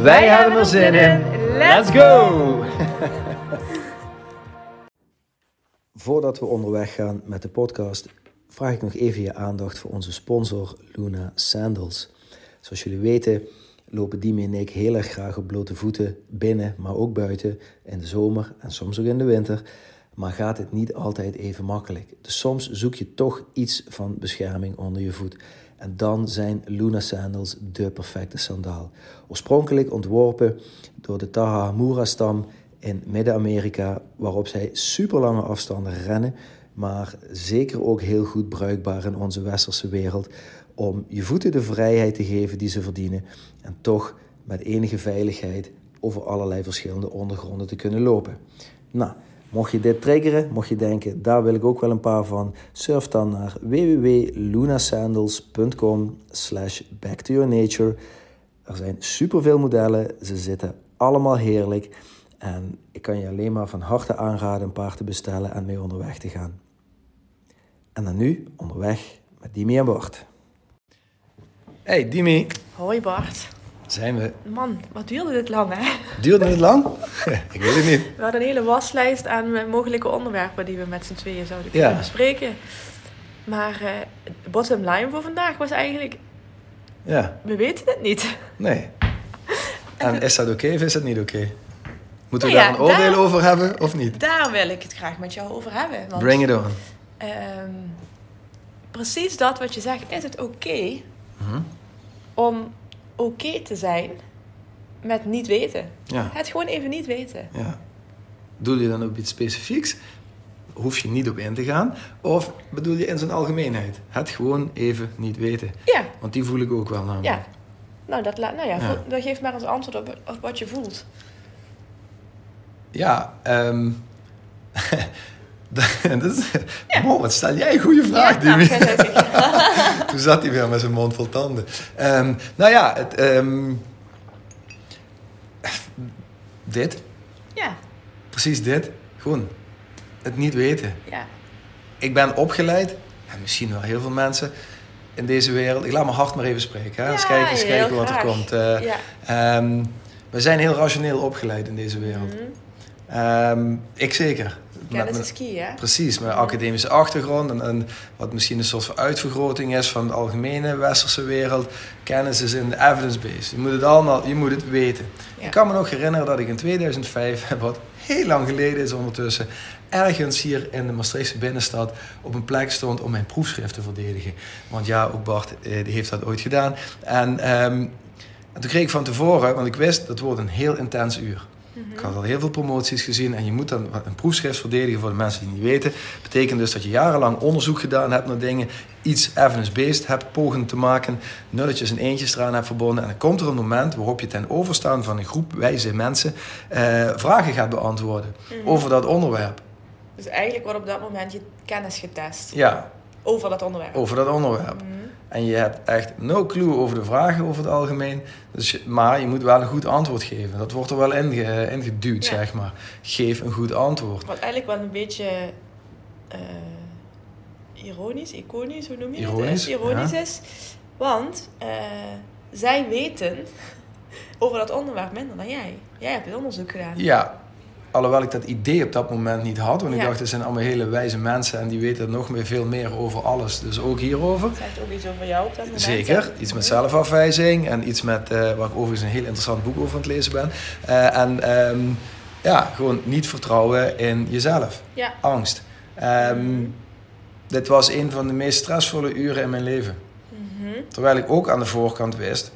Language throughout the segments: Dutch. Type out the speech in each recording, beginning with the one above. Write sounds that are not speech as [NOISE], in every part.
Wij, hebben er zin in. Let's go! [LAUGHS] Voordat we onderweg gaan met de podcast, vraag ik nog even je aandacht voor onze sponsor Luna Sandals. Zoals jullie weten lopen Dimi en ik heel erg graag op blote voeten binnen, maar ook buiten in de zomer en soms ook in de winter. Maar gaat het niet altijd even makkelijk. Dus soms zoek je toch iets van bescherming onder je voet. En dan zijn Luna Sandals de perfecte sandaal. Oorspronkelijk ontworpen door de Tahamura-stam in Midden-Amerika, waarop zij super lange afstanden rennen, maar zeker ook heel goed bruikbaar in onze westerse wereld om je voeten de vrijheid te geven die ze verdienen en toch met enige veiligheid over allerlei verschillende ondergronden te kunnen lopen. Nou, mocht je dit triggeren, mocht je denken, daar wil ik ook wel een paar van, surf dan naar www.lunasandals.com slash back to your nature. Er zijn superveel modellen, ze zitten allemaal heerlijk en ik kan je alleen maar van harte aanraden een paar te bestellen en mee onderweg te gaan. En dan nu onderweg met Dimi en Bart. Hey Dimi, Hoi Bart. Zijn we. Man, wat duurde dit lang hè? Duurde het lang? [LAUGHS] ik weet het niet. We hadden een hele waslijst aan eh, mogelijke onderwerpen die we met z'n tweeën zouden Ja. kunnen bespreken. Maar de bottom line voor vandaag was eigenlijk, Ja, we weten het niet. nee. [LAUGHS] En is dat oké of is dat niet oké? Moeten we Nou daar een oordeel daar- over hebben of niet? Daar wil ik het graag met jou over hebben. Want, Bring it on. ehm, precies dat wat je zegt, is het oké Mhm. om oké te zijn met niet weten? Ja, Het gewoon even niet weten. ja. Doe je dan ook iets specifieks? Hoef je niet op in te gaan? Of bedoel je in zijn algemeenheid? Het gewoon even niet weten. Ja, Want die voel ik ook wel namelijk. ja. Nou, dat, laat, nou ja, dat geeft maar eens antwoord op, op wat je voelt. Ja, ehm [LAUGHS] [LAUGHS] dat is, Wow, wat stel jij een goede vraag, ja, nou, Dimi. [LAUGHS] Toen zat hij weer met zijn mond vol tanden. Ehm, nou ja, het, ehm, dit. ja, Precies dit. Gewoon het niet weten. ja. Ik ben opgeleid, en misschien wel heel veel mensen in deze wereld. Ik laat mijn hart maar even spreken. Hè? eens Ja, kijken, eens kijken wat er graag. komt. Eh, ja. ehm, we zijn heel rationeel opgeleid in deze wereld. Mhm. Ik zeker. Kennis Met- is key, hè? Precies, mijn academische achtergrond en, en wat misschien een soort van uitvergroting is van de algemene westerse wereld. Kennis is in de evidence-based. Je moet het allemaal, je moet het weten. Ja. Ik kan me nog herinneren dat ik in 2005, [LAUGHS] wat heel lang geleden is ondertussen, ergens hier in de Maastrichtse binnenstad op een plek stond om mijn proefschrift te verdedigen. Want ja, ook Bart eh, die heeft dat ooit gedaan. En, ehm, en toen kreeg ik van tevoren, want ik wist dat wordt een heel intens uur. Mhm. Ik had al heel veel promoties gezien en je moet dan een proefschrift verdedigen voor de mensen die het niet weten. Betekent dus dat je jarenlang onderzoek gedaan hebt naar dingen, iets evidence-based hebt pogen te maken, nulletjes en eentjes eraan hebt verbonden. En dan komt er een moment waarop je ten overstaan van een groep wijze mensen eh, vragen gaat beantwoorden Mhm. over dat onderwerp. Dus eigenlijk wordt op dat moment je kennis getest Ja, over dat onderwerp. over dat onderwerp. Mhm. En je hebt echt no clue over de vragen over het algemeen. Dus maar je moet wel een goed antwoord geven. Dat wordt er wel inge, ingeduwd, Ja. zeg maar. Geef een goed antwoord. Wat eigenlijk wel een beetje eh, ironisch, iconisch, hoe noem je Ironisch, het? Eh, Ironisch ja. is. Want eh, zij weten over dat onderwerp minder dan jij. Jij hebt het onderzoek gedaan. Ja, alhoewel ik dat idee op dat moment niet had. Want ik dacht, het zijn allemaal hele wijze mensen en die weten nog meer, veel meer over alles. Dus ook hierover. Zegt ook iets over jou op dat moment. Zeker, hè? iets met zelfafwijzing en iets met, eh, waar ik overigens een heel interessant boek over aan het lezen ben. Eh, en ehm, ja, gewoon niet vertrouwen in jezelf. Ja. Angst. Ehm. Dit was een van de meest stressvolle uren in mijn leven. Mhm. Terwijl ik ook aan de voorkant wist,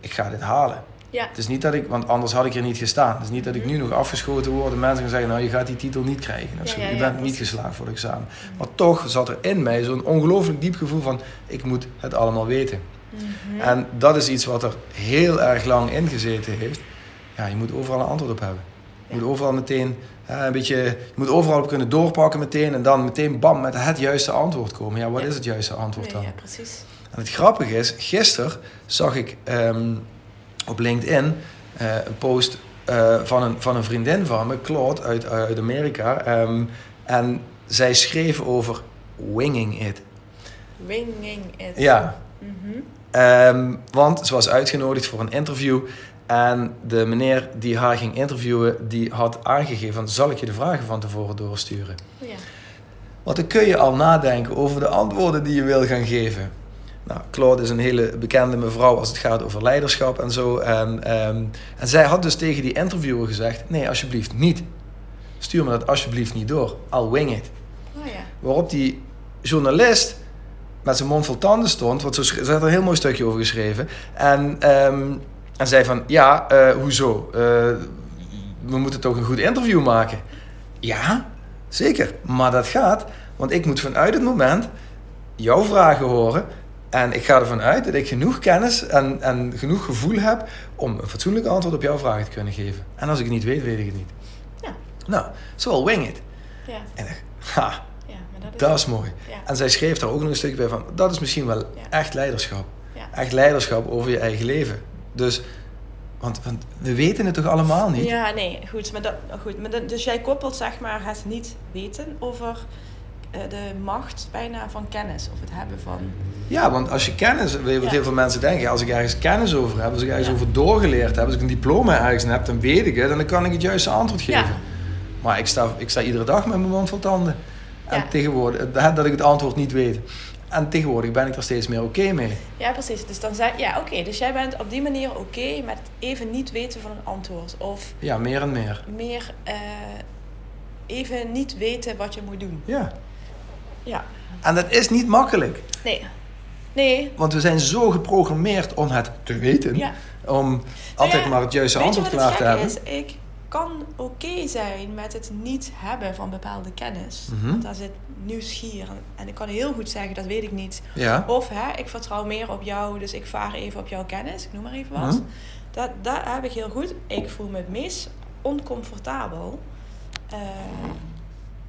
ik ga dit halen. Ja. Het is niet dat ik, want anders had ik er niet gestaan. Het is niet dat ik nu nog afgeschoten word en mensen gaan zeggen, nou je gaat die titel niet krijgen. Of zo. je bent niet geslaagd voor het examen. Maar toch zat er in mij zo'n ongelooflijk diep gevoel van, ik moet het allemaal weten. Mhm. En dat is iets wat er heel erg lang ingezeten heeft. Ja, je moet overal een antwoord op hebben. Je moet overal meteen een beetje, je moet overal op kunnen doorpakken meteen en dan meteen bam met het juiste antwoord komen. Ja, wat is het juiste antwoord dan? Ja, precies. En het grappige is, gisteren zag ik ehm, op LinkedIn eh, een post eh, van, een, van een vriendin van me, Claude uit, uit Amerika. Ehm, en zij schreef over winging it. Winging it. Ja. Mhm. Ehm, want ze was uitgenodigd voor een interview. En de meneer die haar ging interviewen, die had aangegeven... zal ik je de vragen van tevoren doorsturen? Ja. Want dan kun je al nadenken over de antwoorden die je wil gaan geven. Nou, Claude is een hele bekende mevrouw als het gaat over leiderschap en zo. En, ehm, en zij had dus tegen die interviewer gezegd: Nee, alsjeblieft niet. Stuur me dat alsjeblieft niet door. I'll wing it. Oh ja. Waarop die journalist met zijn mond vol tanden stond, want ze had er een heel mooi stukje over geschreven. En, ehm, en zei van: Ja, eh, hoezo? Eh, we moeten toch een goed interview maken. Ja, zeker. Maar dat gaat, want ik moet vanuit het moment jouw vragen horen en ik ga ervan uit dat ik genoeg kennis en, en genoeg gevoel heb om een fatsoenlijk antwoord op jouw vragen te kunnen geven. En als ik het niet weet, weet ik het niet. Ja. Nou, zo wing it. Ja. En ik, ha, Ja, maar dat is... dat is mooi. Ja. En zij schreef daar ook nog een stukje bij van, dat is misschien wel Ja. echt leiderschap. Echt leiderschap over je eigen leven. Dus, want, want we weten het toch allemaal niet? Ja, nee, goed. Maar dat, goed maar dat, dus jij koppelt zeg maar het niet weten over de macht bijna van kennis. Of het hebben van... Ja, want als je kennis, weet je wat Ja. heel veel mensen denken, als ik ergens kennis over heb, als ik ergens Ja. over doorgeleerd heb, als ik een diploma ergens heb, dan weet ik het en dan kan ik het juiste antwoord geven. Ja. Maar ik sta, ik sta iedere dag met mijn mond vol tanden. En tegenwoordig, dat dat ik het antwoord niet weet. En tegenwoordig ben ik er steeds meer oké mee. Ja, precies. Dus dan zei ja, oké. dus jij bent op die manier oké met het even niet weten van een antwoord. Of Ja, meer en meer. meer eh, even niet weten wat je moet doen. Ja. Ja. En dat is niet makkelijk. Nee. Nee. Want we zijn zo geprogrammeerd om het te weten. Ja. Om altijd ja, maar het juiste antwoord klaar te hebben. is? Ik kan oké zijn met het niet hebben van bepaalde kennis. Mhm. Want daar zit nieuwsgier. En ik kan heel goed zeggen, dat weet ik niet. Ja. Of hè, ik vertrouw meer op jou, dus ik vaar even op jouw kennis. Ik noem maar even wat. Mhm. Dat, dat heb ik heel goed. Ik voel me het meest oncomfortabel eh,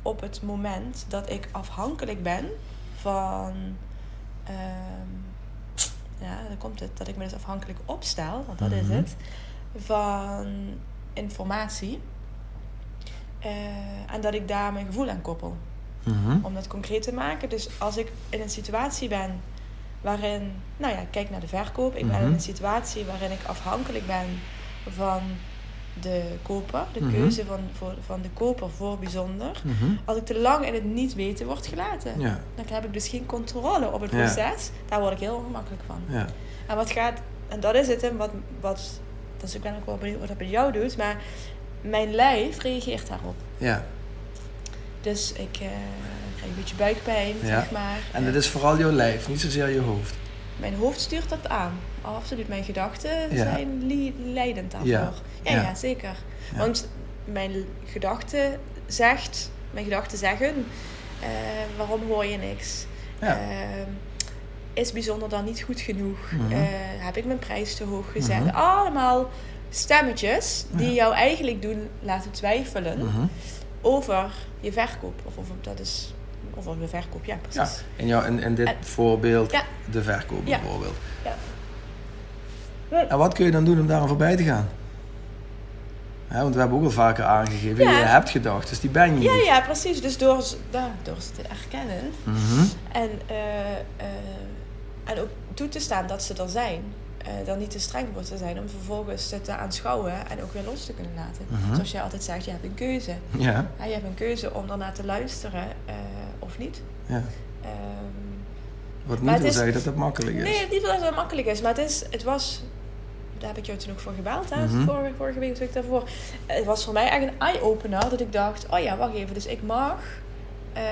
op het moment dat ik afhankelijk ben van. ehm, ja, dan komt het dat ik me dus afhankelijk opstel, want dat is Mhm. het. Van informatie. Eh, en dat ik daar mijn gevoel aan koppel Mhm. om dat concreet te maken. Dus als ik in een situatie ben waarin, nou ja, ik kijk naar de verkoop. Ik ben Mhm. in een situatie waarin ik afhankelijk ben van de koper, de Mhm. keuze van, voor, van de koper voor bijzonder. Mhm. Als ik te lang in het niet weten word gelaten, Ja. dan heb ik dus geen controle op het Ja. proces. Daar word ik heel ongemakkelijk van. Ja. En wat gaat, en dat is het, hè, wat, wat, dus ik ben ook wel benieuwd wat dat bij jou doet, maar mijn lijf reageert daarop. Ja. Dus ik eh, krijg een beetje buikpijn, zeg maar. En dat is vooral jouw lijf, niet zozeer je hoofd. Mijn hoofd stuurt dat aan. Absoluut, mijn gedachten Ja. zijn leidend daarvoor. Ja. Ja, zeker. Want mijn gedachte zegt, mijn gedachten zeggen, eh, waarom hoor je niks? Ehm, is bijzonder dan niet goed genoeg? Mhm. Eh, heb ik mijn prijs te hoog gezet? Mhm. Allemaal stemmetjes die jou eigenlijk doen laten twijfelen Mhm. over je verkoop. Of, of dat is over de verkoop, ja, Ja, precies. in, jou, in, in dit En- voorbeeld Ja. de verkoop Ja. bijvoorbeeld. Ja. En wat kun je dan doen om daar aan voorbij te gaan? Want we hebben ook al vaker aangegeven, Ja. je hebt gedacht, dus die ben je Ja, niet. ja, precies. Dus door, door ze te erkennen Mhm. en, eh, eh, en ook toe te staan dat ze er zijn, eh dan niet te streng voor te zijn om vervolgens het te aanschouwen en ook weer los te kunnen laten. Mhm. Zoals jij altijd zegt, je hebt een keuze. Ja, Ja, je hebt een keuze om daarnaar te luisteren of niet. ja. Ehm, Wat niet wil zeggen dat het makkelijk is. nee, niet dat het makkelijk is, maar het, is, het was. Daar heb ik jou toen ook voor gebeld, hè? Mhm. vorige, vorige week week daarvoor. Het was voor mij echt een eye-opener dat ik dacht: oh ja, wacht even. Dus ik mag eh,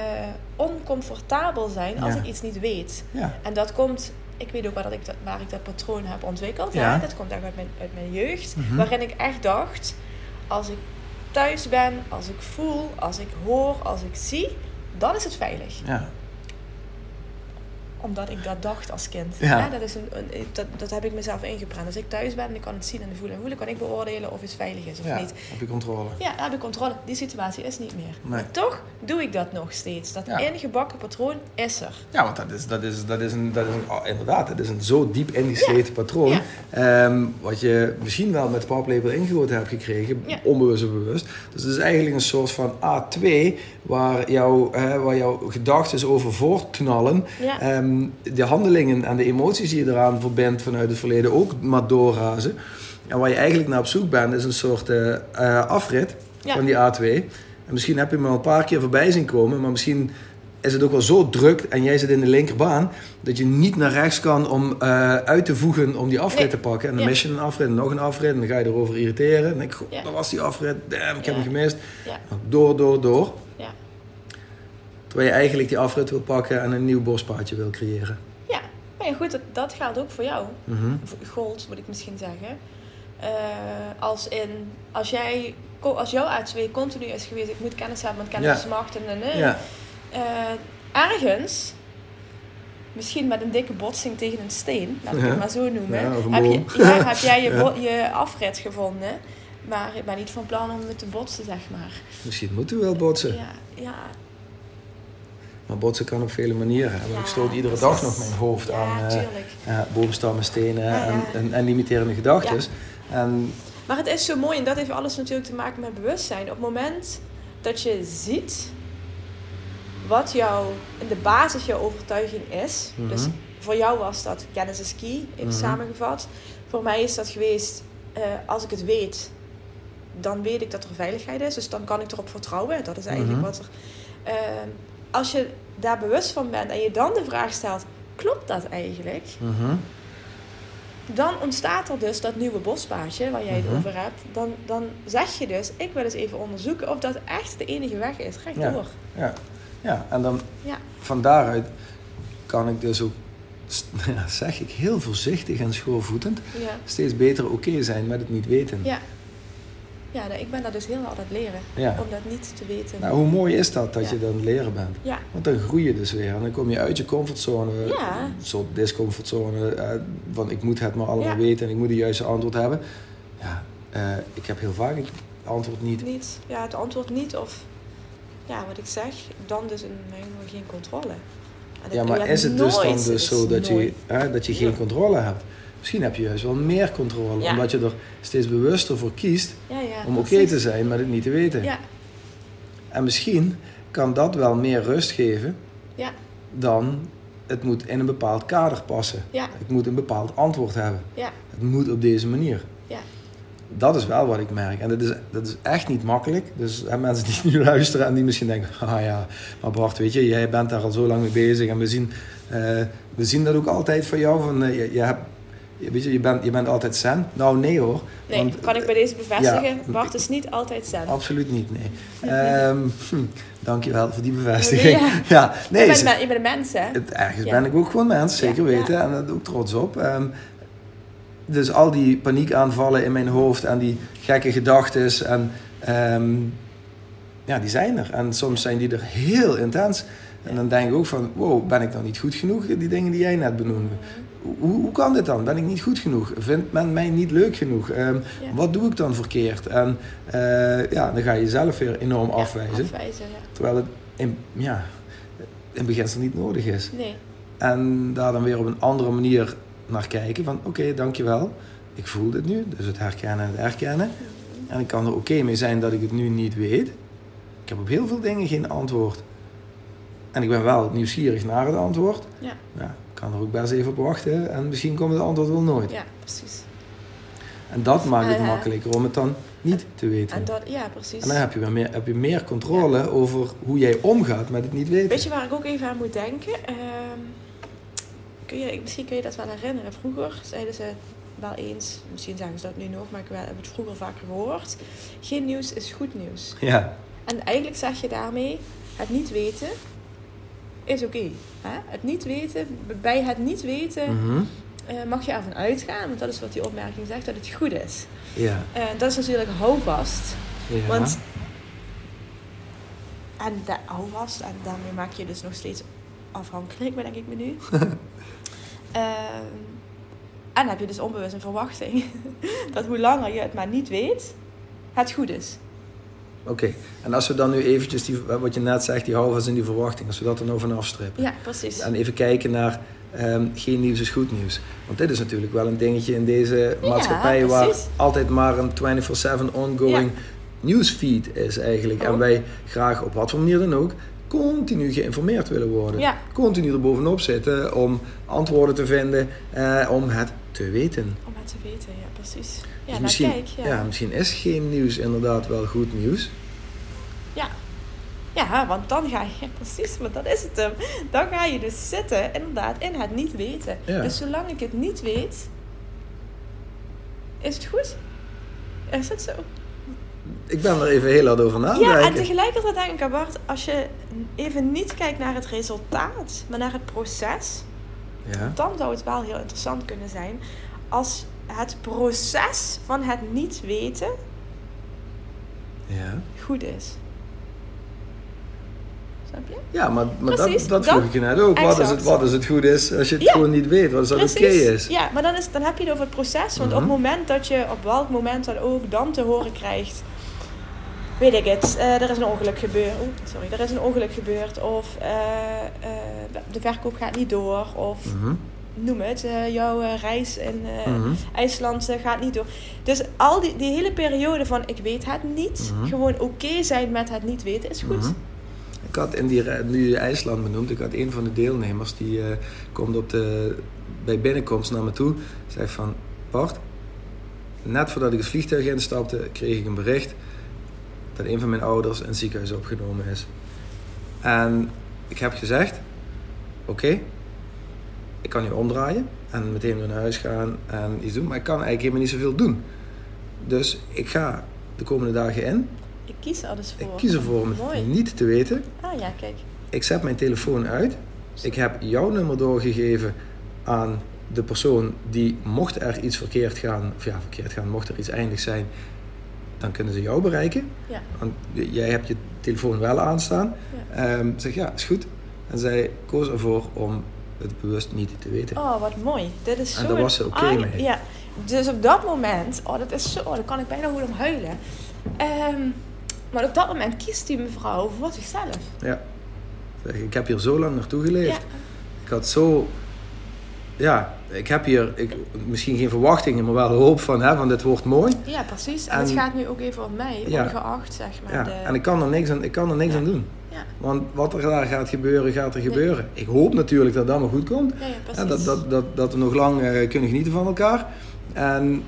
oncomfortabel zijn als Ja. ik iets niet weet. Ja, En dat komt, ik weet ook waar, dat ik dat, waar ik dat patroon heb ontwikkeld. Ja. Hè? Dat komt echt uit mijn, uit mijn jeugd. Mhm. Waarin ik echt dacht: als ik thuis ben, als ik voel, als ik hoor, als ik zie, dan is het veilig. ja. Omdat ik dat dacht als kind. Ja. Dat, is een, een- dat, dat heb ik mezelf ingeprent. Als ik thuis ben en ik kan het zien en voelen en voelen, kan ik beoordelen of iets veilig is of Ja, niet. heb je controle. Ja, heb ik controle. Die situatie is niet meer. Nee. Maar toch doe ik dat nog steeds. Dat Ja. ingebakken patroon is er. Ja, want dat is, dat is, dat is, een, dat is een, oh, inderdaad, dat is een zo diep ingesleten patroon. Ehm, wat je misschien wel met paplepel ingegoten hebt gekregen, onbewust of bewust. Dus het is eigenlijk een soort van A2 waar, jouw eh, waar jouw gedachten over voortknallen. Ja. De handelingen en de emoties die je eraan verbindt vanuit het verleden ook maar doorrazen. En waar je eigenlijk naar op zoek bent, is een soort eh, eh, afrit Ja. van die A2. En misschien heb je hem al een paar keer voorbij zien komen, maar misschien is het ook wel zo druk en jij zit in de linkerbaan, dat je niet naar rechts kan om eh, uit te voegen om die afrit Nee. te pakken. En dan Ja. mis je een afrit en nog een afrit en dan ga je erover irriteren. En denk ik, Ja. dat was die afrit, damn, ik heb hem gemist. Ja. Door, door, door. Terwijl je eigenlijk die afrit wil pakken en een nieuw bospaadje wil creëren. Ja, maar ja, goed, dat, dat geldt ook voor jou. Of Gold, moet ik misschien zeggen. Eh, als in, als jij, als jouw A2 continu is geweest, ik moet kennis hebben, want kennis Ja. is macht en. Ja, Eh, ergens, misschien met een dikke botsing tegen een steen, laat ik Ja. het maar zo noemen, heb, je, heb [LAUGHS] jij je, je afrit gevonden. Maar ik ben niet van plan om te botsen, zeg maar. misschien moeten we wel botsen. Ja, ja, Maar botsen kan op vele manieren. Ja, ik stoot iedere dag nog mijn hoofd ja, aan boomstammen, stenen Ja. En, en, en limiterende gedachten. En Maar het is zo mooi en dat heeft alles natuurlijk te maken met bewustzijn. Op het moment dat je ziet wat jouw, in de basis jouw overtuiging is. Mhm. Dus voor jou was dat kennis is key, even Mhm. samengevat. Voor mij is dat geweest, eh, als ik het weet, dan weet ik dat er veiligheid is. Dus dan kan ik erop vertrouwen. Dat is eigenlijk Mhm. wat er... Als je daar bewust van bent en je dan de vraag stelt, klopt dat eigenlijk? mhm, Dan ontstaat er dus dat nieuwe bospaadje waar jij het Mhm. over hebt. Dan, dan zeg je dus, ik wil eens even onderzoeken of dat echt de enige weg is. Ga ik Ja. door. ja, ja, en dan Ja. van daaruit kan ik dus ook, [LAUGHS] ja, zeg ik, heel voorzichtig en schoorvoetend Ja. steeds beter oké zijn met het niet weten. Ja. Ja, nou, ik ben dat dus heel hard aan het leren. Ja. Om dat niet te weten. Nou, hoe mooi is dat, dat Ja. je dan leren bent? Ja. Want dan groei je dus weer. En dan kom je uit je comfortzone. Een soort discomfortzone. eh, van ik moet het maar allemaal weten en ik moet de juiste antwoord hebben. Ja, eh, ik heb heel vaak het antwoord niet. Niet. Ja, het antwoord niet of... Ja, wat ik zeg, dan dus in mijn geval geen controle. Ja, maar is het dus dan dus zo dat je, hè, dat je geen controle hebt? Misschien heb je juist wel meer controle. Ja. Omdat je er steeds bewuster voor kiest Ja, om oké te zijn met het niet te weten. Ja, En misschien kan dat wel meer rust geven ja, dan het moet in een bepaald kader passen. Ik moet een bepaald antwoord hebben. ja, Het moet op deze manier. ja. Dat is wel wat ik merk. En dat is, dat is echt niet makkelijk. Dus hè, mensen die [LAUGHS] nu luisteren en die misschien denken... [LAUGHS] Ah ja, maar Bart, weet je, jij bent daar al zo lang mee bezig. En we zien, eh, we zien dat ook altijd van jou. Van, eh, je, je, hebt, weet je, je, bent, je bent altijd zen. Nou, nee hoor. Nee, Want- kan ik bij deze bevestigen. Ja. Bart is niet altijd zen. Absoluut niet, nee. Hm, dankjewel voor die bevestiging. Ja. Ja, nee, je, bent, je een mens, hè? het, ergens Ja. ben ik ook gewoon mens, zeker weten. En daar ook trots op. Ehm, dus al die paniekaanvallen in mijn hoofd en die gekke gedachten. En ehm, ja, die zijn er. En soms zijn die er heel intens. En dan denk ik ook van, wow, ben ik dan niet goed genoeg? Die dingen die jij net benoemde. Hoe, hoe kan dit dan? Ben ik niet goed genoeg? Vindt men mij niet leuk genoeg? Ehm, Ja. Wat doe ik dan verkeerd? En eh, ja, dan ga je jezelf weer enorm afwijzen. Afwijzen, ja. Terwijl het in, ja, in beginsel niet nodig is. Nee. En daar dan weer op een andere manier naar kijken. Van oké, dankjewel. Ik voel dit nu. Dus het herkennen en het erkennen. En ik kan er oké mee zijn dat ik het nu niet weet. Ik heb op heel veel dingen geen antwoord. En ik ben wel nieuwsgierig naar het antwoord. Ja. Ja, kan er ook best even op wachten. En misschien komt het antwoord wel nooit. Ja, precies. En dat maakt het Eh, makkelijker om het dan niet te weten. En dat, ja, precies. En dan heb je, weer meer, heb je meer controle over hoe jij omgaat met het niet weten. Weet je waar ik ook even aan moet denken? Ehm, kun je, misschien kun je dat wel herinneren. Vroeger zeiden ze wel eens, misschien zeggen ze dat nu nog, maar ik heb het vroeger vaker gehoord. Geen nieuws is goed nieuws. Ja, En eigenlijk zeg je daarmee, het niet weten is oké. Het niet weten, bij het niet weten Mhm. eh, mag je ervan uitgaan, want dat is wat die opmerking zegt, dat het goed is. ja, Eh, dat is natuurlijk houvast. ja. Want en de houvast, en daarmee maak je dus nog steeds afhankelijk, bedenk ik me nu. [LAUGHS] Ehm, en heb je dus onbewust een verwachting [LAUGHS] dat hoe langer je het maar niet weet, het goed is. Oké, en als we dan nu eventjes, die, wat je net zegt, die houvast en die verwachting, als we dat er nou van afstrippen. Ja, precies. En even kijken naar ehm, geen nieuws is goed nieuws. Want dit is natuurlijk wel een dingetje in deze Ja, maatschappij waar altijd maar een 24-7 ongoing newsfeed is eigenlijk. En Oh. wij graag op wat voor manier dan ook continu geïnformeerd willen worden. Ja. Continu er bovenop zitten om antwoorden te vinden, eh, om het te weten. Om het te weten, ja, precies. Ja, Dus nou misschien, kijk, ja. ja, misschien is geen nieuws inderdaad wel goed nieuws. Ja. Ja, want dan ga je, [LAUGHS] precies, want dat is het hem. Dan ga je dus zitten, inderdaad, in het niet weten. Ja. Dus zolang ik het niet weet, is het goed? Is het zo? Ik ben er even heel hard over na Ja, en tegelijkertijd denk ik, Bart, als je even niet kijkt naar het resultaat, maar naar het proces, Ja. dan zou het wel heel interessant kunnen zijn als het proces van het niet weten Ja. goed is. Snap je? Ja, maar, maar Precies, dat, dat vroeg ik je net ook. Wat is, het, wat is het goed is als je het Ja. gewoon niet weet? Wat is dat oké is? Ja, maar dan, is, dan heb je het over het proces. Want op Mhm. het moment dat je, op welk moment dan ook, dan te horen krijgt... Weet ik het, eh, er is een ongeluk gebeurd. Oeh, sorry, er is een ongeluk gebeurd. Of eh, eh, de verkoop gaat niet door. Of Mhm, noem het, eh, jouw eh, reis in eh, mhm. IJsland gaat niet door. Dus al die, die hele periode van ik weet het niet. Mhm. Gewoon oké zijn met het niet weten is goed. Mhm. Ik had in die, nu IJsland benoemd, ik had een van de deelnemers die komt op de, bij binnenkomst naar me toe. Zei van, Bart, net voordat ik het vliegtuig instapte, kreeg ik een bericht dat een van mijn ouders in het ziekenhuis opgenomen is. En ik heb gezegd, oké, ik kan nu omdraaien en meteen weer naar huis gaan en iets doen, maar ik kan eigenlijk helemaal niet zoveel doen. Dus ik ga de komende dagen in. Ik kies er dus voor. Ik kies ervoor om het niet te weten. Ah ja, kijk. Ik zet mijn telefoon uit. Ik heb jouw nummer doorgegeven aan de persoon die, mocht er iets verkeerd gaan, of ja, verkeerd gaan, mocht er iets eindig zijn, dan kunnen ze jou bereiken. Ja. Want jij hebt je telefoon wel aanstaan. Ehm, zeg ja, is goed. En zij koos ervoor om het bewust niet te weten. Oh, wat mooi. Dit is En zo daar een was ze oké mee. Ja. Dus op dat moment, oh, dat is zo, oh, dan kan ik bijna goed om huilen. Ehm, maar op dat moment kiest die mevrouw voor zichzelf. Ja. Zeg, ik heb hier zo lang naartoe geleefd. Ja. Ik had zo. Ja, ik heb hier ik, misschien geen verwachtingen, maar wel de hoop van, hè, van dit wordt mooi. Ja, precies. En, En- het gaat nu ook even om mij, Ja. ongeacht, zeg maar. Ja, de... en ik kan er niks aan, ik kan er niks Ja. aan doen. Ja. Want wat er daar gaat gebeuren, gaat er Nee. gebeuren. Ik hoop natuurlijk dat het allemaal goed komt. Ja, ja, precies. En dat, dat, dat, dat we nog lang eh, kunnen genieten van elkaar. En,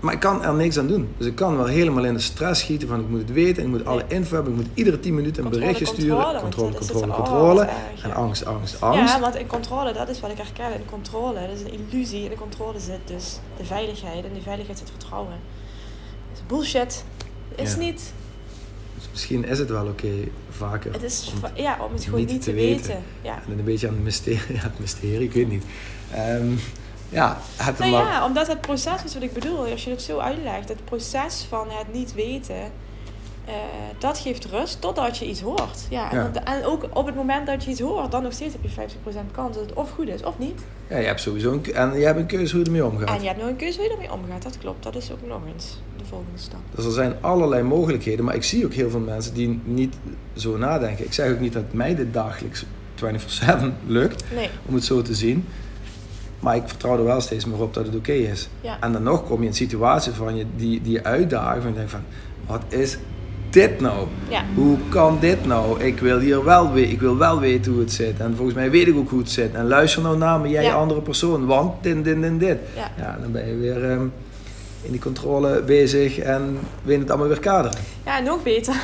maar ik kan er niks aan doen. Dus ik kan wel helemaal in de stress schieten van ik moet het weten. Ik moet alle info hebben. Ik moet iedere 10 minuten een Controle, berichtje controle, sturen. Controle, dat controle, controle. erg, En angst, angst, angst. Ja, want in controle, dat is wat ik herken. In controle, dat is een illusie. In de controle zit dus de veiligheid. En die veiligheid zit vertrouwen. Dat is bullshit. Dat is niet. Misschien is het wel oké vaker. Het is, om ja, om het gewoon niet niet, te te weten. weten. Ja. En een beetje aan het mysterie, [LAUGHS] ja, het mysterie, ik weet niet. Ehm, ja, het Nou maar... ja, omdat het proces is wat ik bedoel. Als je het zo uitlegt, het proces van het niet weten, eh, dat geeft rust totdat je iets hoort. Ja, en, Ja. op- en ook op het moment dat je iets hoort, dan nog steeds heb je 50% kans dat het of goed is of niet. Ja, je hebt sowieso een, en je hebt een keuze hoe je ermee omgaat. En je hebt nog een keuze hoe je ermee omgaat. Dat klopt. Dat is ook nog eens de volgende stap. Dus er zijn allerlei mogelijkheden, maar ik zie ook heel veel mensen die niet zo nadenken. Ik zeg ook niet dat mij dit dagelijks 24-7 [LAUGHS] lukt, Nee. om het zo te zien. Maar ik vertrouw er wel steeds meer op dat het oké is. Ja. En dan nog kom je in een situatie van je, die, die je uitdagen. Van je denkt van, wat is dit nou? Ja. Hoe kan dit nou? Ik wil hier wel, we- ik wil wel weten hoe het zit. En volgens mij weet ik ook hoe het zit. En luister nou naar me, jij Ja. andere persoon. Want dit, dit en dit. Ja. Ja, dan ben je weer ehm, in die controle bezig en weet het allemaal weer kaderen. Ja, nog beter.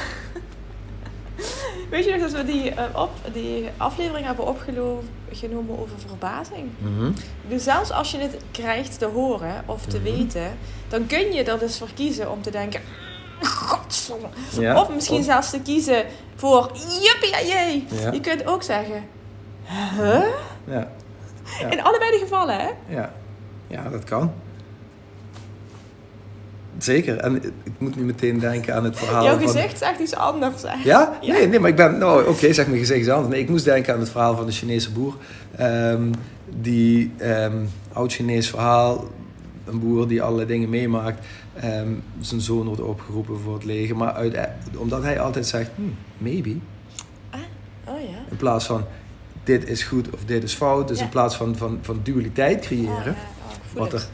Weet je nog dat we die, eh, op, die aflevering hebben opgenomen over verbazing? Dus zelfs als je het krijgt te horen of te Mhm. weten, dan kun je er dus voor kiezen om te denken. Godverdomme. Ja, Of misschien of- zelfs te kiezen voor juppie jee. Ja. Je kunt ook zeggen. Huh? Ja, Ja. In allebei de gevallen, hè? ja. ja, dat kan. zeker. En ik moet nu meteen denken aan het verhaal Jouw van... gezicht zegt iets anders. Hè? Ja? Ja. Nee, nee, maar ik ben... Nou, oké, zeg mijn gezicht is anders. Nee, ik moest denken aan het verhaal van de Chinese boer. Ehm, die ehm oud-Chinees verhaal. Een boer die allerlei dingen meemaakt. Ehm, zijn zoon wordt opgeroepen voor het leger. Maar uit, omdat hij altijd zegt, hmm, maybe. Oh ja. In plaats van, dit is goed of dit is fout. Dus Ja. in plaats van, van, van dualiteit creëren. Oh, ja. Oh, wat er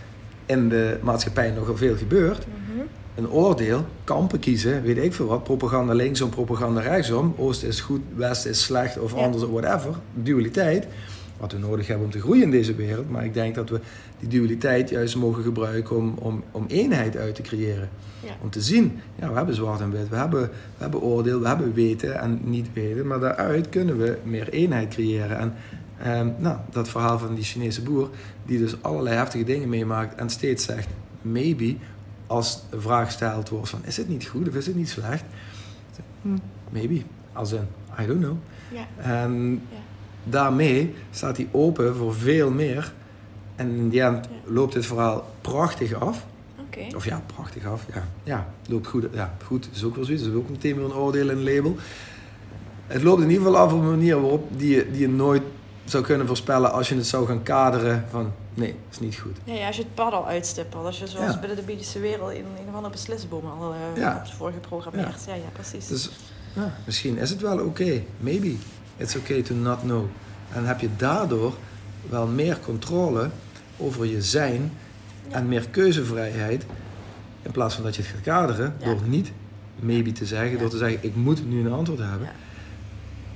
in de maatschappij nogal veel gebeurt. Mhm. Een oordeel, kampen kiezen, weet ik veel wat. Propaganda linksom, propaganda rechtsom. Oost is goed, West is slecht of anders, whatever. Dualiteit. Wat we nodig hebben om te groeien in deze wereld. Maar ik denk dat we die dualiteit juist mogen gebruiken om, om, om eenheid uit te creëren. Ja. Om te zien, ja, we hebben zwart en wit, we hebben, we hebben oordeel, we hebben weten en niet weten. Maar daaruit kunnen we meer eenheid creëren. En ehm, nou, dat verhaal van die Chinese boer, die dus allerlei heftige dingen meemaakt en steeds zegt, maybe, als een vraag gesteld wordt van, is het niet goed of is het niet slecht? Hm, maybe, als in, I don't know. Ja. En Ja. Daarmee staat hij open voor veel meer. En in die end loopt dit verhaal prachtig af. Of ja, prachtig af. Ja, ja loopt goed. Ja, goed is ook wel zoiets. Dat is ook meteen weer een oordeel en een label. Het loopt in ieder geval af op een manier waarop die je, die je nooit zou kunnen voorspellen als je het zou gaan kaderen van nee, is niet goed. Ja, ja, als je het pad al uitstippelt. Als je zoals Ja. binnen de medische wereld in een of andere beslisboom al eh Ja. hebt voor geprogrammeerd. Ja, ja, precies. Dus ja, misschien is het wel oké. Maybe. It's okay to not know. En heb je daardoor wel meer controle over je zijn Ja. en meer keuzevrijheid. In plaats van dat je het gaat kaderen Ja. door niet maybe te zeggen, Ja. door te zeggen ik moet nu een antwoord hebben.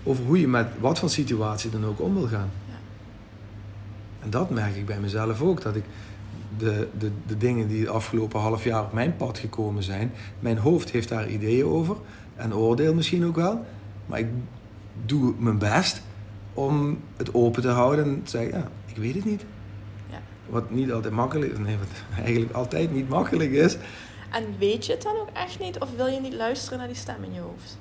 Over hoe je met wat voor situatie dan ook om wil gaan. En dat merk ik bij mezelf ook. Dat ik de, de, de dingen die het afgelopen half jaar op mijn pad gekomen zijn. Mijn hoofd heeft daar ideeën over. En oordeel misschien ook wel. Maar ik doe mijn best om het open te houden en te zeggen, ja, ik weet het niet. Ja. Wat niet altijd makkelijk is, nee, wat [LAUGHS] eigenlijk altijd niet makkelijk is. En weet je het dan ook echt niet? Of wil je niet luisteren naar die stem in je hoofd?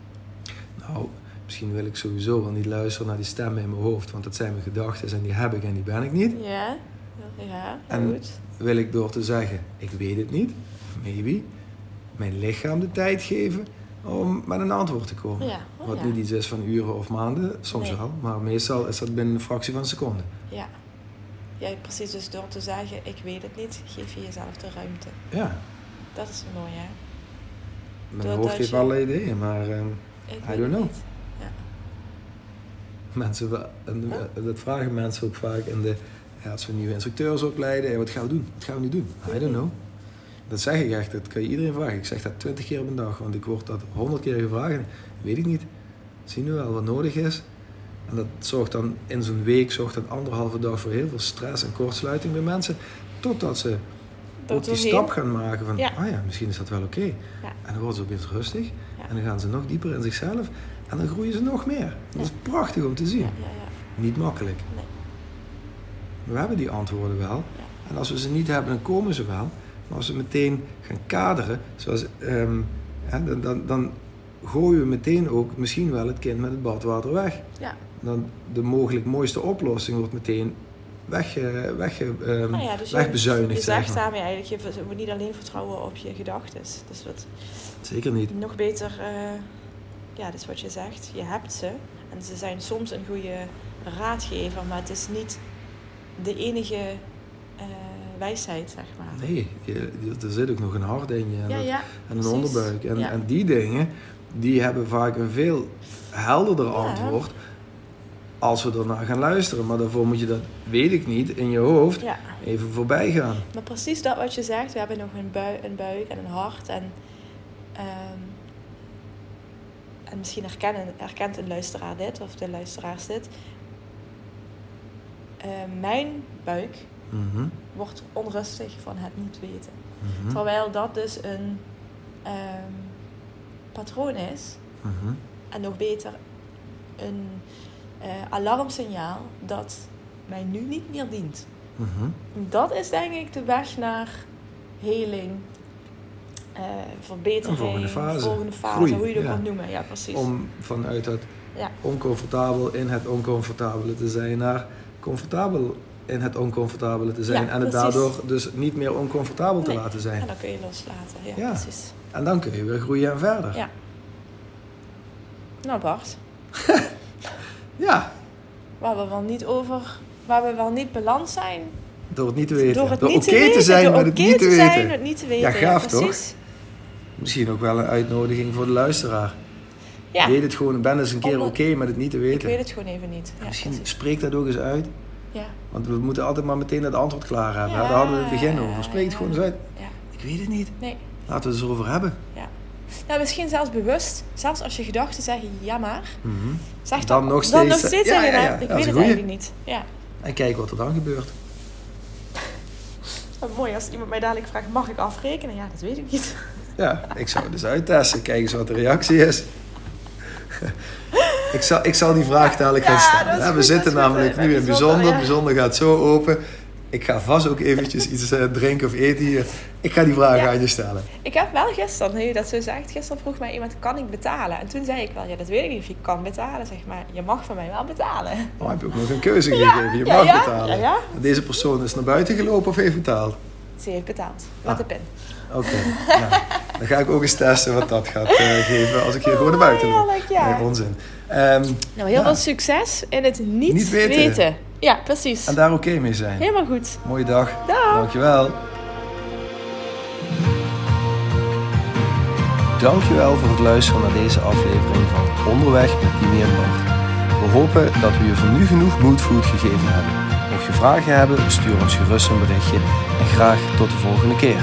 Nou, misschien wil ik sowieso wel niet luisteren naar die stemmen in mijn hoofd, want dat zijn mijn gedachten en die heb ik en die ben ik niet. Ja? Ja, En- goed. Wil ik door te zeggen, ik weet het niet, maybe, mijn lichaam de tijd geven om met een antwoord te komen. Ja, Wat ja. niet iets is van uren of maanden, soms Nee. wel, maar meestal is dat binnen een fractie van een seconde. Ja. Ja, precies. Dus door te zeggen, ik weet het niet, geef je jezelf de ruimte. Ja, Dat is mooi, hè? mijn Doordat hoofd heeft je- allerlei ideeën, maar ehm, Ik I don't know. niet. Ja. mensen, eh, dat vragen mensen ook vaak in de, ja, als we nieuwe instructeurs opleiden, wat gaan we doen? Wat gaan we nu doen? I don't know. Dat zeg ik echt, dat kan je iedereen vragen. Ik zeg dat twintig keer op een dag, want ik word dat honderd keer gevraagd. Weet ik niet. Zien we wel wat nodig is. En dat zorgt dan in zo'n week, zorgt dat anderhalve dag voor heel veel stress en kortsluiting bij mensen. Totdat ze Tot ook die stap gaan maken van, Ja. ah ja, misschien is dat wel oké. Ja. En dan worden ze opeens rustig. Ja. En dan gaan ze nog dieper in zichzelf. En dan groeien ze nog meer. Dat is prachtig om te zien. Ja, ja, ja. Niet makkelijk. Nee. We hebben die antwoorden wel. En als we ze niet hebben, dan komen ze wel. Maar als we meteen gaan kaderen, zoals, ehm, dan, dan, dan gooien we meteen ook misschien wel het kind met het badwater weg. Ja. Dan de mogelijk mooiste oplossing wordt meteen Nou ja, dus je, wegbezuinigd. je zeg zegt maar. daarmee eigenlijk, je moet niet alleen vertrouwen op je gedachten. Dus wat Zeker niet. nog beter, eh, ja, dat is wat je zegt. Je hebt ze. En ze zijn soms een goede raadgever, maar het is niet de enige eh, wijsheid, zeg maar. Nee, je, er zit ook nog een hart in je en, ja, dat- ja. en een onderbuik. En, en die dingen, die hebben vaak een veel helderder antwoord als we ernaar gaan luisteren. Maar daarvoor moet je dat, weet ik niet, in je hoofd Ja, even voorbij gaan. maar precies dat wat je zegt. We hebben nog een, bui een buik en een hart. En, ehm, en misschien herkennen, herkent een luisteraar dit, of de luisteraars dit. Eh, mijn buik Mhm, wordt onrustig van het niet weten. mhm, Terwijl dat dus een ehm, patroon is. mhm. En nog beter, een eh, alarmsignaal dat mij nu niet meer dient. mhm. Dat is denk ik de weg naar heling, eh, verbetering, Een volgende fase. volgende fase, Groei, hoe je dat ja. wilt noemen. Ja, precies. Om vanuit dat Ja. oncomfortabel in het oncomfortabele te zijn naar comfortabel in het oncomfortabele te zijn Ja, en het precies. daardoor dus niet meer oncomfortabel te Nee. laten zijn. En dan kun je loslaten. Ja, Ja. precies. En dan kun je weer groeien en verder. Ja. Nou Bart, [LAUGHS] Ja, waar we wel niet over, waar we wel niet beland zijn. door het niet te weten. Door het door niet oké te weten. zijn door met het niet te, te zijn, weten. het niet te weten. Ja, gaaf, toch? Misschien ook wel een uitnodiging voor de luisteraar. Ja, Weet het gewoon, ben eens een keer oké met het niet te ik weten. weet het gewoon even niet. Ja, Misschien precies. spreek dat ook eens uit. Ja. Want we moeten altijd maar meteen het antwoord klaar hebben. Ja. Daar hadden we het begin over. Spreek het gewoon eens uit. ja. Ik weet het niet. Nee. Laten we het eens over hebben. Nou, misschien zelfs bewust. Zelfs als je gedachten zeggen, ja maar. Mhm. Zeg Dan dan, nog dan steeds- nog steeds ja, zeggen, ja, ja. ik weet het goeie. eigenlijk niet. Ja. En kijk wat er dan gebeurt. Wat mooi als iemand mij dadelijk vraagt, mag ik afrekenen? Ja, dat weet ik niet. Ja, ik zou het dus uittesten. Kijk eens wat de reactie is. ik, zal, ik zal die vraag dadelijk gaan Ja, stellen. Ja, we goed, zitten goed. namelijk nu in bijzonder, bijzonder. ja. Bijzonder gaat zo open. Ik ga vast ook eventjes iets eh, drinken of eten hier. Ik ga die vraag Ja. aan je stellen. Ik heb wel gisteren, nu je dat zo zegt, gisteren vroeg mij iemand, kan ik betalen? En toen zei ik wel, ja, dat weet ik niet of je kan betalen, zeg maar. Je mag van mij wel betalen. Oh, heb je ook nog een keuze gegeven. Je ja, mag ja, betalen. Deze persoon is naar buiten gelopen of heeft betaald? Ze heeft betaald. Met Ah. de pin. Oké, nou, dan ga ik ook eens testen wat dat gaat eh, geven als ik hier gewoon naar buiten loop. Heerlijk, ja. Nee, onzin. Ehm, Nou, heel veel succes in het niet, Niet weten. weten. Ja, precies. en daar oké mee zijn. Helemaal goed. Mooie dag. Dag. Dankjewel. Dankjewel voor het luisteren naar deze aflevering van Onderweg met Dimi en Bart. We hopen dat we je voor nu genoeg moodfood gegeven hebben. Mocht je vragen hebben, stuur ons gerust een berichtje en graag tot de volgende keer.